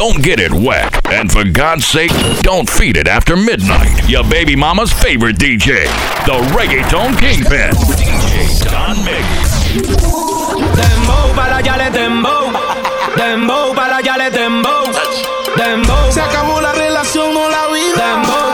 Don't get it wet. And for God's sake, don't feed it after midnight. Your baby mama's favorite DJ, the Reggaeton Kingpin, DJ Don Mix. Dembow para ya le dembow. Dembow para ya le dembow. Dembow. Se acabó la relación, no la vida. Dembow.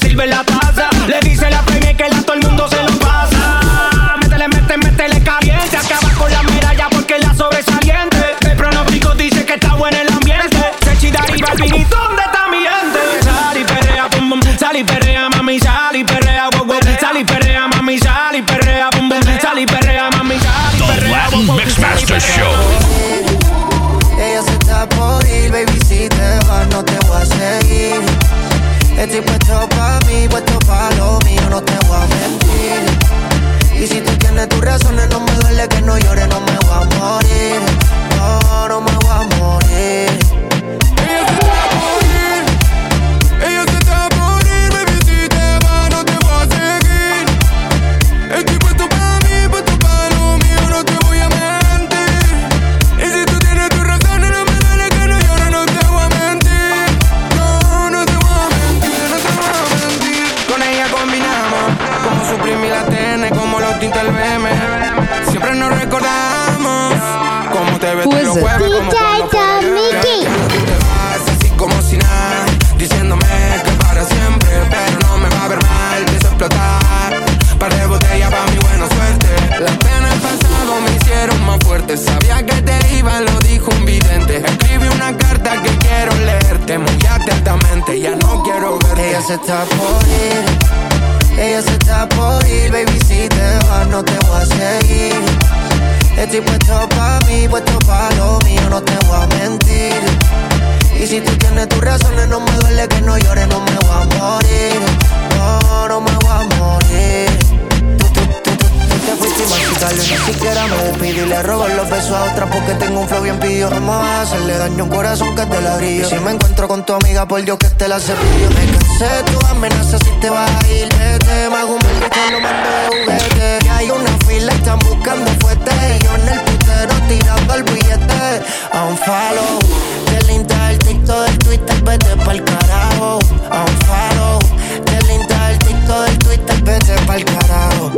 Se sirve la taza. Le dice la premia que la todo el mundo se lo pasa. Métele, métele, métele caliente. Acaba con la medalla porque la sobresaliente. El pronóstico dice que está bueno el ambiente. Se chida y Balvin, ¿y dónde está mi gente? Sal y perrea, pum, pum. Sal y perrea, mami, sal y perrea, wow, wow. Sal y perrea, mami, sal y perrea, pum, pum. Sal y perrea, mami, sal y The perrea, Latin wow, wow. Mixmaster Show. Ella se está por ir, baby, si te vas no te voy a seguir Estoy puesto pa' mí, puesto pa' lo mío, no te voy a mentir. Y si tú tienes tus razones, no me duele que no llore, no tienes tus razones, no me duele que no llore, no me voy a morir. No, no me voy a morir. Tú, tú, tú, tú, te fuiste y ni siquiera me despido y le robo los besos a otra porque tengo un flow bien pillo. No me vas a hacerle daño a un corazón que te ladrillo. Si me encuentro con tu amiga, por Dios que te la cepillo. Me cansé de tu amenaza si te vas a ir, vete. Me hago un mal te lo mando de juguete. Y hay una fila están buscando fuerte. Y yo en el putero tirando el billete. A un follow. Del Insta, el TikTok, del Twitter, vete pa'l carajo. A un follow. Del Insta, el TikTok, del Twitter, vete pa'l carajo.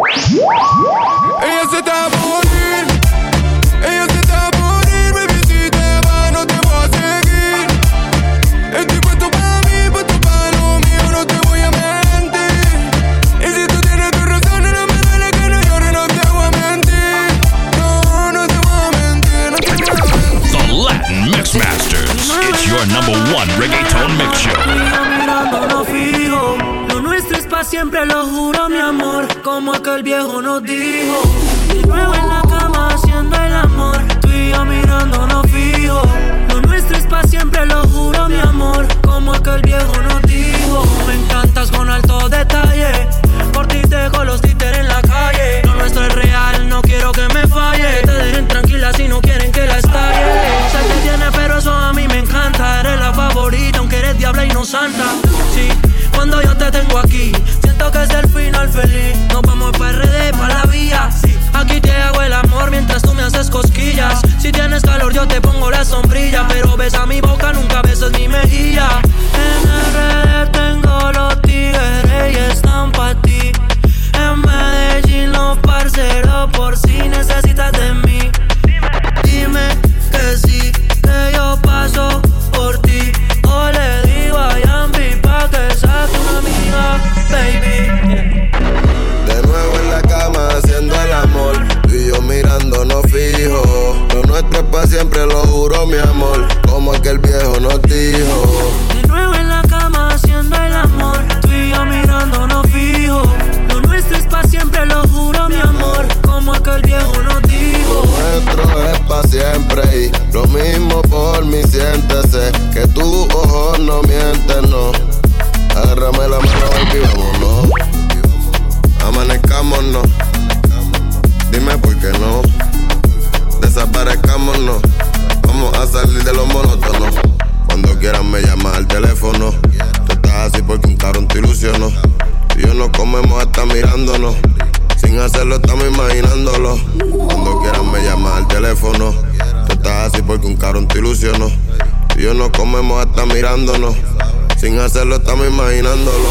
Ella se está lo juro, mi amor. Como aquel viejo nos dijo. De nuevo en la cama haciendo el amor. Tú y yo mirándonos fijo. Lo nuestro es pa' siempre, lo juro, mi amor. Como aquel viejo nos dijo. Me encantas con alto detalle. Por ti dejo los títeres en la calle. Lo nuestro es real, no quiero que me falle. Te dejen tranquila si no quieren que la estalle. Sé que tiene, pero eso a mí me encanta. Eres la favorita, aunque eres diabla y no santa. Sí, cuando yo te tengo aquí. Siento que es el final feliz. Nos vamos para RD, para la vía. Aquí te hago el amor mientras tú me haces cosquillas. Si tienes calor, yo te pongo la sombrilla. Mirándonos. Sin hacerlo estamos imaginándolo.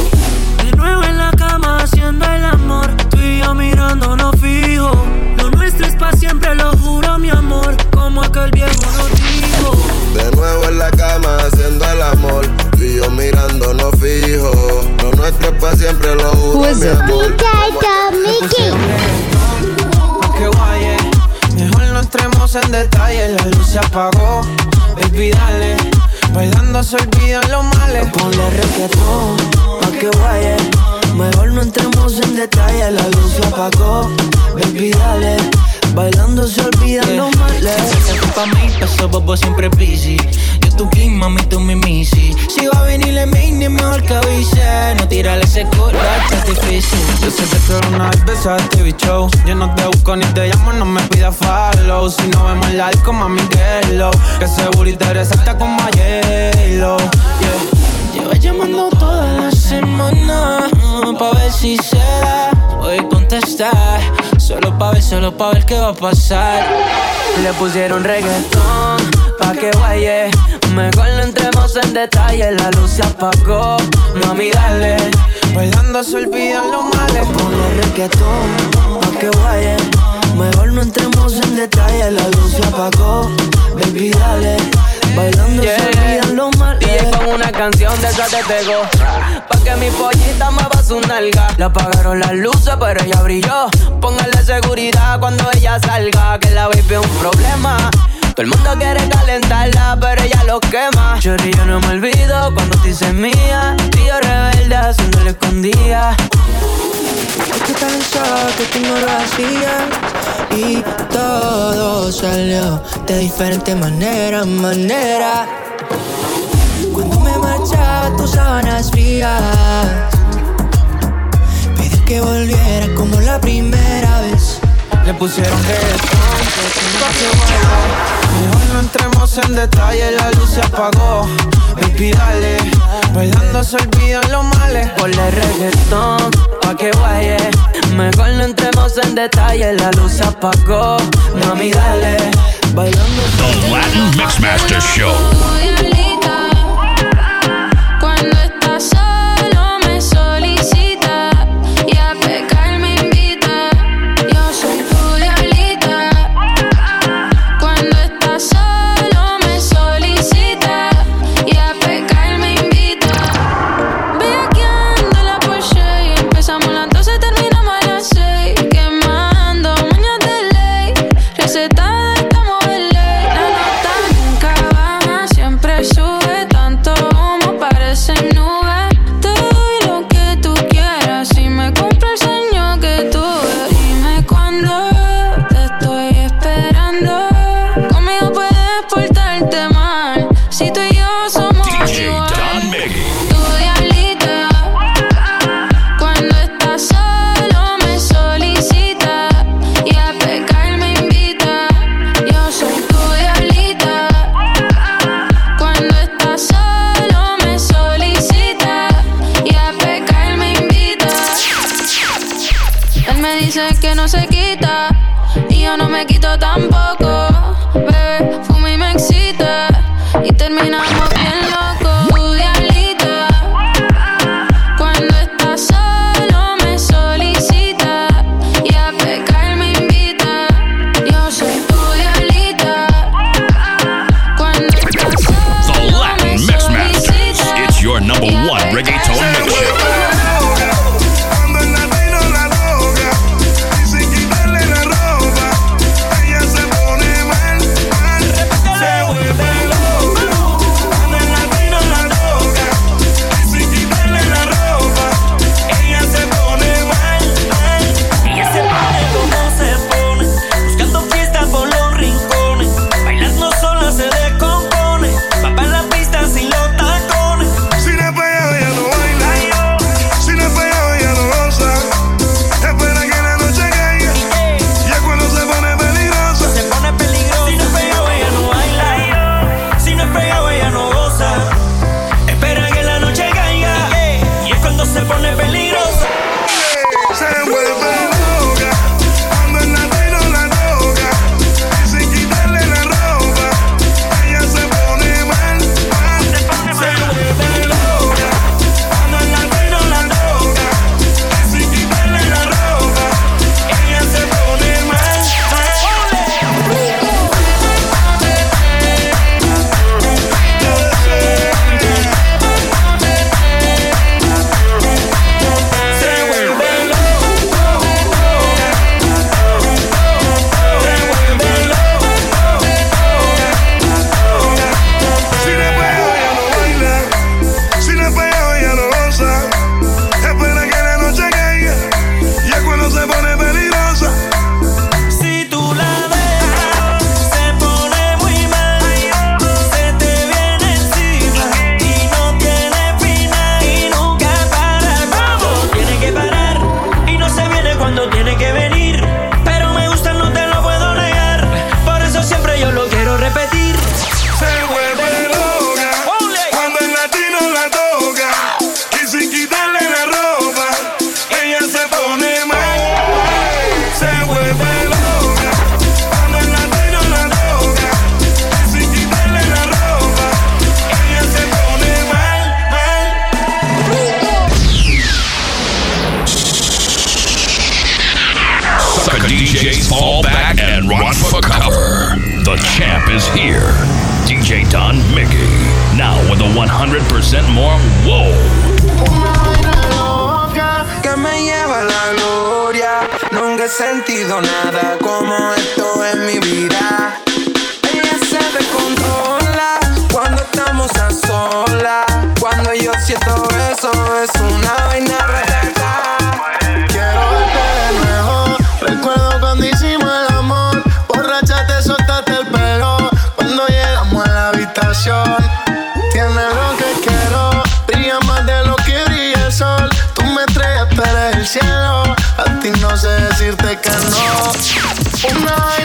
De nuevo en la cama haciendo el amor. Tú y yo mirándonos fijo. Lo nuestro es para siempre, lo juro, mi amor. Como aquel viejo nos dijo. De nuevo en la cama haciendo el amor. Tú y yo mirándonos fijo. Lo nuestro es para siempre, lo juro, mi amor. que guaye. Mejor no entremos en detalle, la luz se apagó. Baby, dale. Bailando se olvidan los males. Ponle reggaetón, pa' que guaye. Mejor no entremos en detalle, la luz se apagó. Baby, dale. Bailando se olvidan los males. Ese pa' mí, peso bobo siempre busy. Tu king, mami, tú mi missy. Si va a venir el mini, mejor que avise. No tirarle ese culo, es difícil. Yo sé que tú una vez besaste, bicho. Yo no te busco ni te llamo, no me pidas follow. Si no vemos el alcohol, mami, que lo. Que seguro interesa hasta como ayer, yeah. Llevo llamando toda la semana mm, Pa' ver si se da Voy a contestar Solo pa' ver, solo pa' ver qué va a pasar Le pusieron reggaetón pa' que guaye Mejor no entremos en detalle La luz se apagó. Mami, dale. Bailando se olvidan los males. Ponle reggaetón pa' que guaye. Mejor no entremos en detalle La luz se apagó. Baby, dale. Bailando se olvidan los males. DJ con una canción de esa te pegó. Pa' que mi pollita mueva su nalga. Le apagaron las luces pero ella brilló. Póngale seguridad cuando ella salga Que la baby es un problema todo el mundo quiere calentarla, pero ella lo quema. Cherry, yo no me olvido cuando te hice mía. Yo rebelde haciéndole escondida. Estoy cansado que te ignoro vacía. Y todo salió de diferente manera, manera. Cuando me marchaba tus sábanas frías. Pedí que volviera como la primera vez. Le pusieron reggaetón, no entremos en detalle, la luz se apagó. Baby, dale. Bailando se olvidan los males. Ponle reggaetón, pa' que guaye. Mejor no entremos en detalle, la luz se apagó. Mami, dale. Bailando The Latin Mixmaster Show. Don Mickey. Now with a 100% more Wow. Que me lleva la gloria. Nunca he sentido nada como esto en mi vida. Ella se descontrola cuando estamos a solas. Cuando yo siento eso, eso. in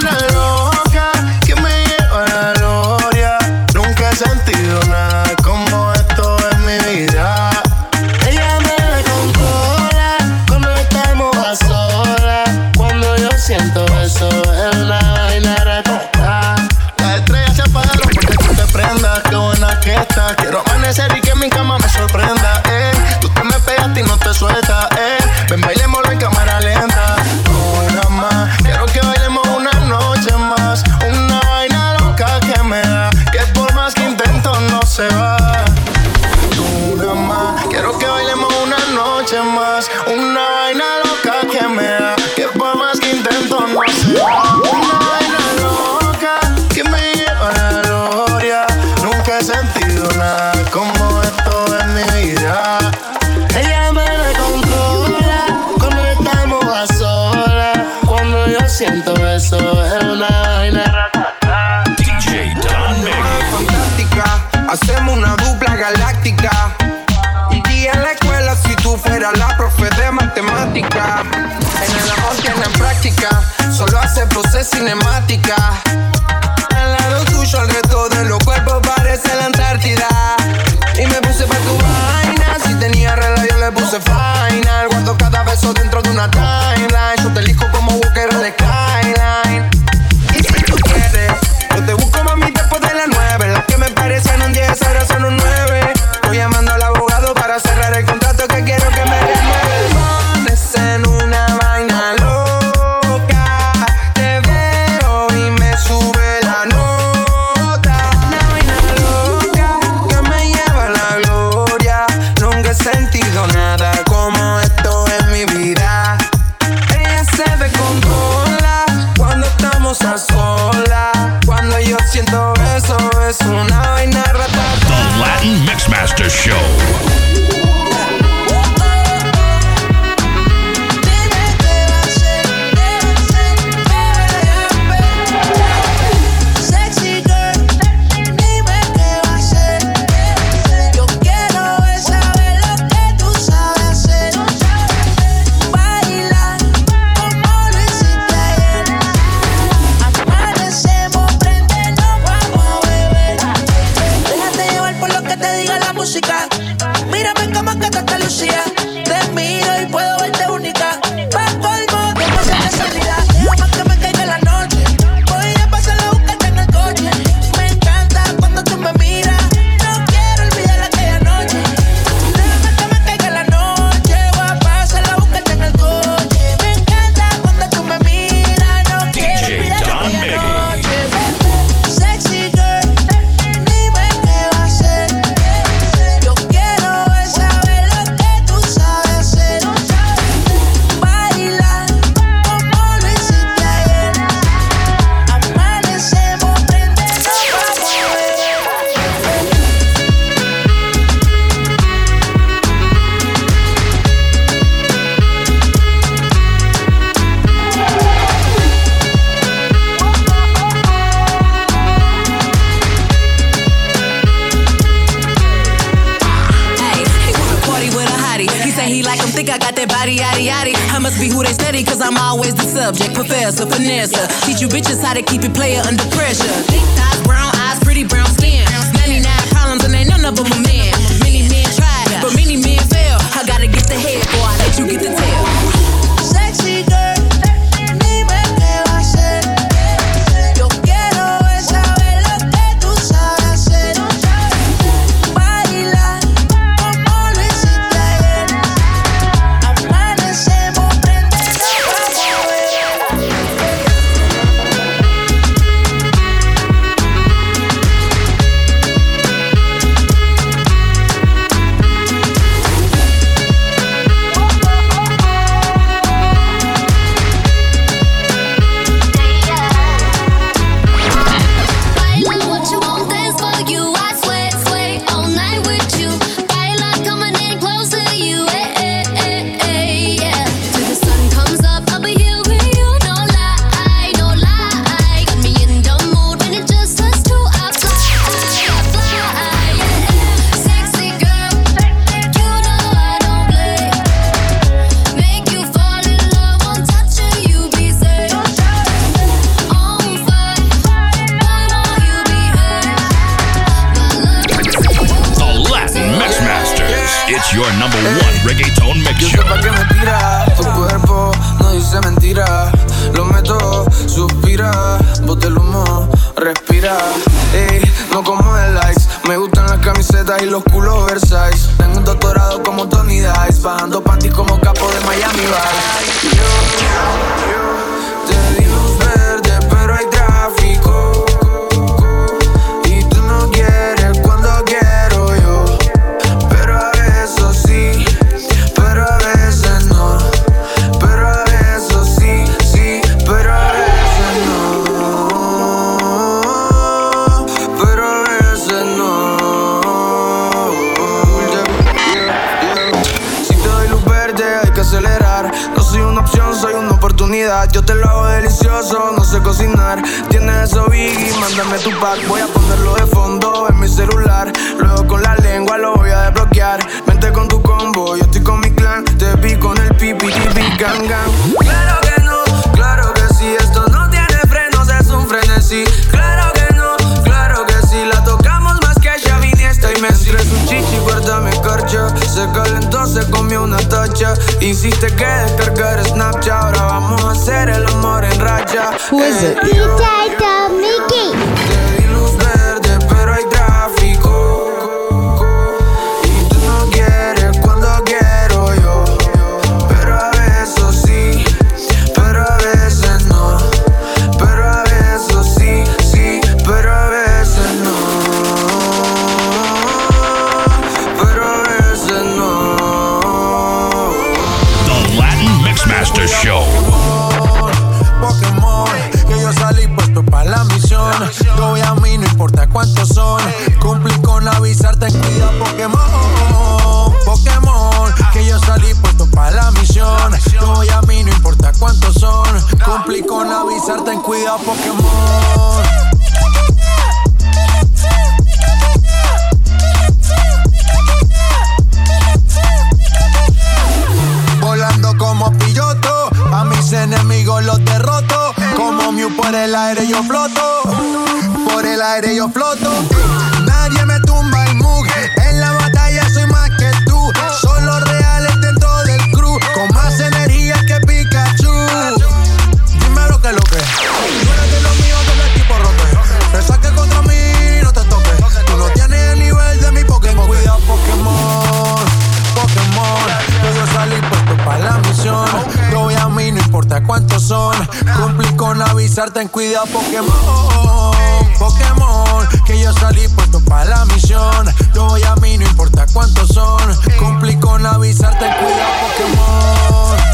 Solo hace poses cinemática. Al lado tuyo, el resto de los cuerpos parece la Antártida. Y me puse pa' tu vaina. Si tenía regla, yo le puse fa sentido nada como Think I got that body, yaddy, yaddy. I must be who they study, cause I'm always the subject. Professor, finesse. Teach you bitches how to keep your player under pressure. Big thighs, brown eyes, pretty brown skin. 99 problems, and ain't none of them a man. Many men tried, but many men fail. I gotta get the head, boy. I let you get the tail. Camisetas y los culos Versace. Tengo un doctorado como Tony Dice, bajando panties como capo de Miami Vice. Mándame tu pack. Voy a ponerlo de fondo en mi celular. Luego con la lengua lo voy a desbloquear. Vente con tu combo, yo estoy con mi clan. Te vi con el pipi, pipi, gang, gang. Claro que no, claro que sí. Esto no tiene frenos, es un frenesí. Claro que no, claro que sí. La tocamos más que Xavi, Iniesta y Messi. Entre su chichi, guarda mi corcho. Se calentó, se comió una tacha. Insiste que descargar Snapchat. Ahora vamos a hacer el amor en racha. Who is it? Yo, importa cuántos son. Cumplí con avisarte en cuidado Pokémon. Pokémon, que yo salí puesto para la misión. Yo voy a mí, no importa cuántos son. Cumplí con avisarte en cuidado Pokémon.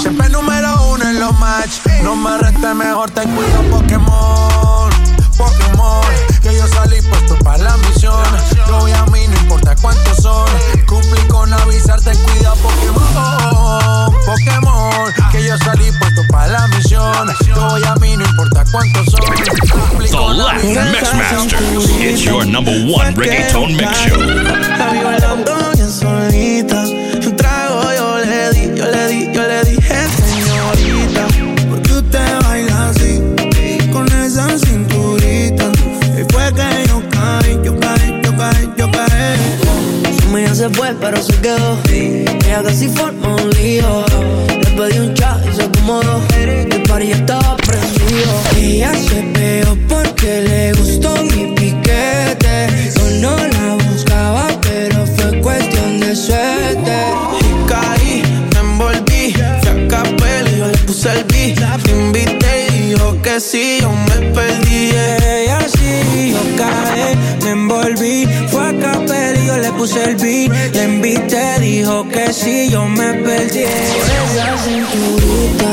Siempre número uno en los match. No me reste mejor, te cuido Pokémon. Pokémon, que yo salí puesto para la misión. Yo voy a mí, no importa cuántos son. Cumplí con avisarte, cuida Pokémon. Pokémon, que yo salí puesto para la misión. Yo voy a mí, no importa cuántos son. Cumplí The con Latin avisarte. Mixmasters. It's your number one reggaeton mix show. Bien solita. Se fue, pero se quedó. Ella casi formó un lío. Le pedí un chat y se acomodó. El party estaba prendido. Ella se peó porque le gustó mi piquete. Yo no la buscaba, pero fue cuestión de suerte. Y caí, me envolví. Fui a capela y yo le puse el beat. La invité y dijo que sí, yo me puse el beat. Le invité, dijo que sí, yo me perdí. Por esa cinturita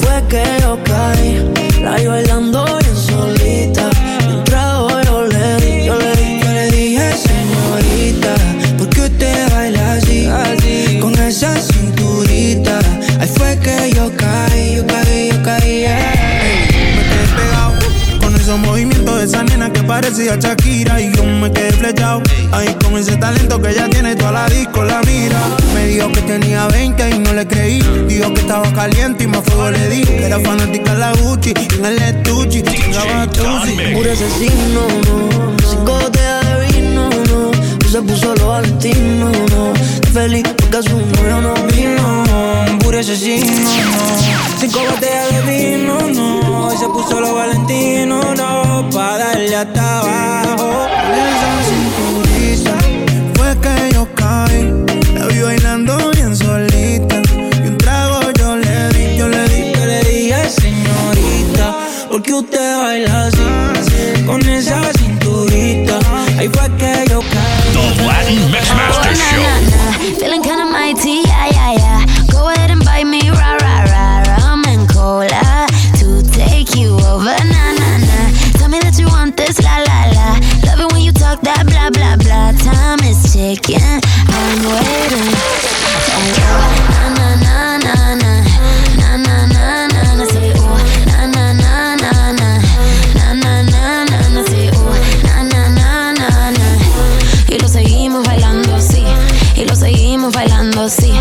fue que yo caí. La iba bailando bien solita. Un trago yo le di, yo le di, yo le dije, señorita, ¿por qué usted baila así? cinturita. Ahí fue que yo caí, yo caí, yo caí. Me quedé pegado con esos movimientos de esa nena que parecía Shakira y yo me quedé flechado. Ahí con ese talento que ya tiene toda la disco la mira. Me dijo que tenía 20 y no le creí. Dijo que estaba caliente y más fuego le di. Que era fanática de la Gucci y en el estuchi. Chingaba Tusi. Puro asesino, no. Cinco botellas de vino, no. Hoy se puso lo valentino, no. Estoy feliz porque su novio no vino. Puro asesino, no. Cinco botellas de vino, no. Hoy se puso los valentinos, no. Pa' darle hasta abajo. Esa cinturita fue que yo caí. La vi bailando bien solita. Y un trago yo le di, yo le di, yo le dije, señorita. Porque usted baila así, con esa cinturita. Ahí fue que yo caí. The Latin Mixmaster Show. Feeling kinda mighty, ticking, I'm waiting. Oh, na, na, na, na, na. Na, na, na, na, na. Say, oh, na, na, na, na, na. Na, na, na, na, na. Say, oh, na, na, na, na, na. Y lo seguimos bailando, sí. Y lo seguimos bailando, sí.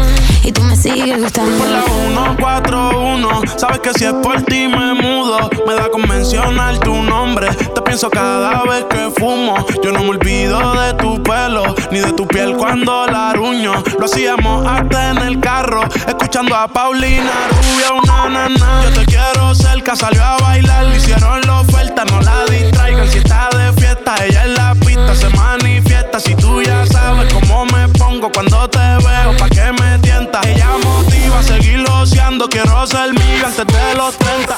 Y tú me sigues gustando. Por la 141, sabes que si es por ti me mudo. Me da con mencionar tu nombre. Te pienso cada vez que fumo. Yo no me olvido cuando la aruño. Lo hacíamos hasta en el carro, escuchando a Paulina Rubia, una nana. Yo te quiero cerca, salió a bailar, le hicieron la oferta, no la distraigan. Si está de fiesta, ella en la pista se manifiesta. Si tú ya sabes cómo me pongo cuando te veo, pa' que me tientas. Ella motiva a seguir oceando, quiero ser miga antes de los 30.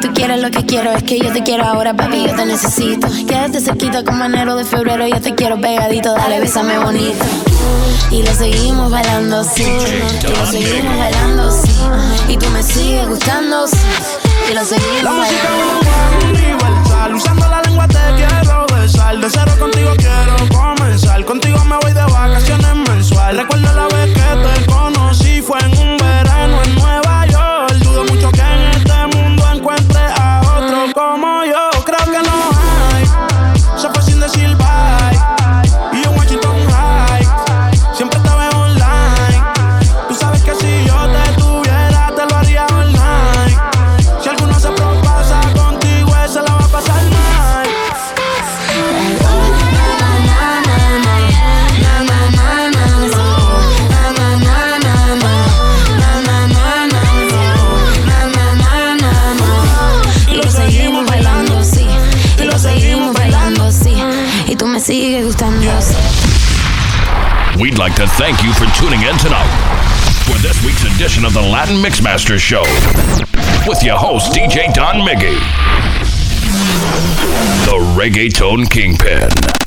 Tú quieres lo que quiero. Es que yo te quiero ahora, papi, yo te necesito. Quédate cerquita como enero de febrero. Yo te quiero pegadito, dale, bésame bonito. Y lo seguimos bailando, sí. Y lo seguimos bailando, sí. Y tú me sigues gustando, sí. Y lo seguimos La bailando. Usando la lengua te quiero besar. De cero contigo quiero comenzar. Contigo me voy de vacaciones mensual. Recuerdo la vez que te conocí. Fue en un verano en Nueva to thank you for tuning in tonight for this week's edition of the Latin Mixmaster Show with your host, DJ Don Miggy, the Reggaeton Kingpin.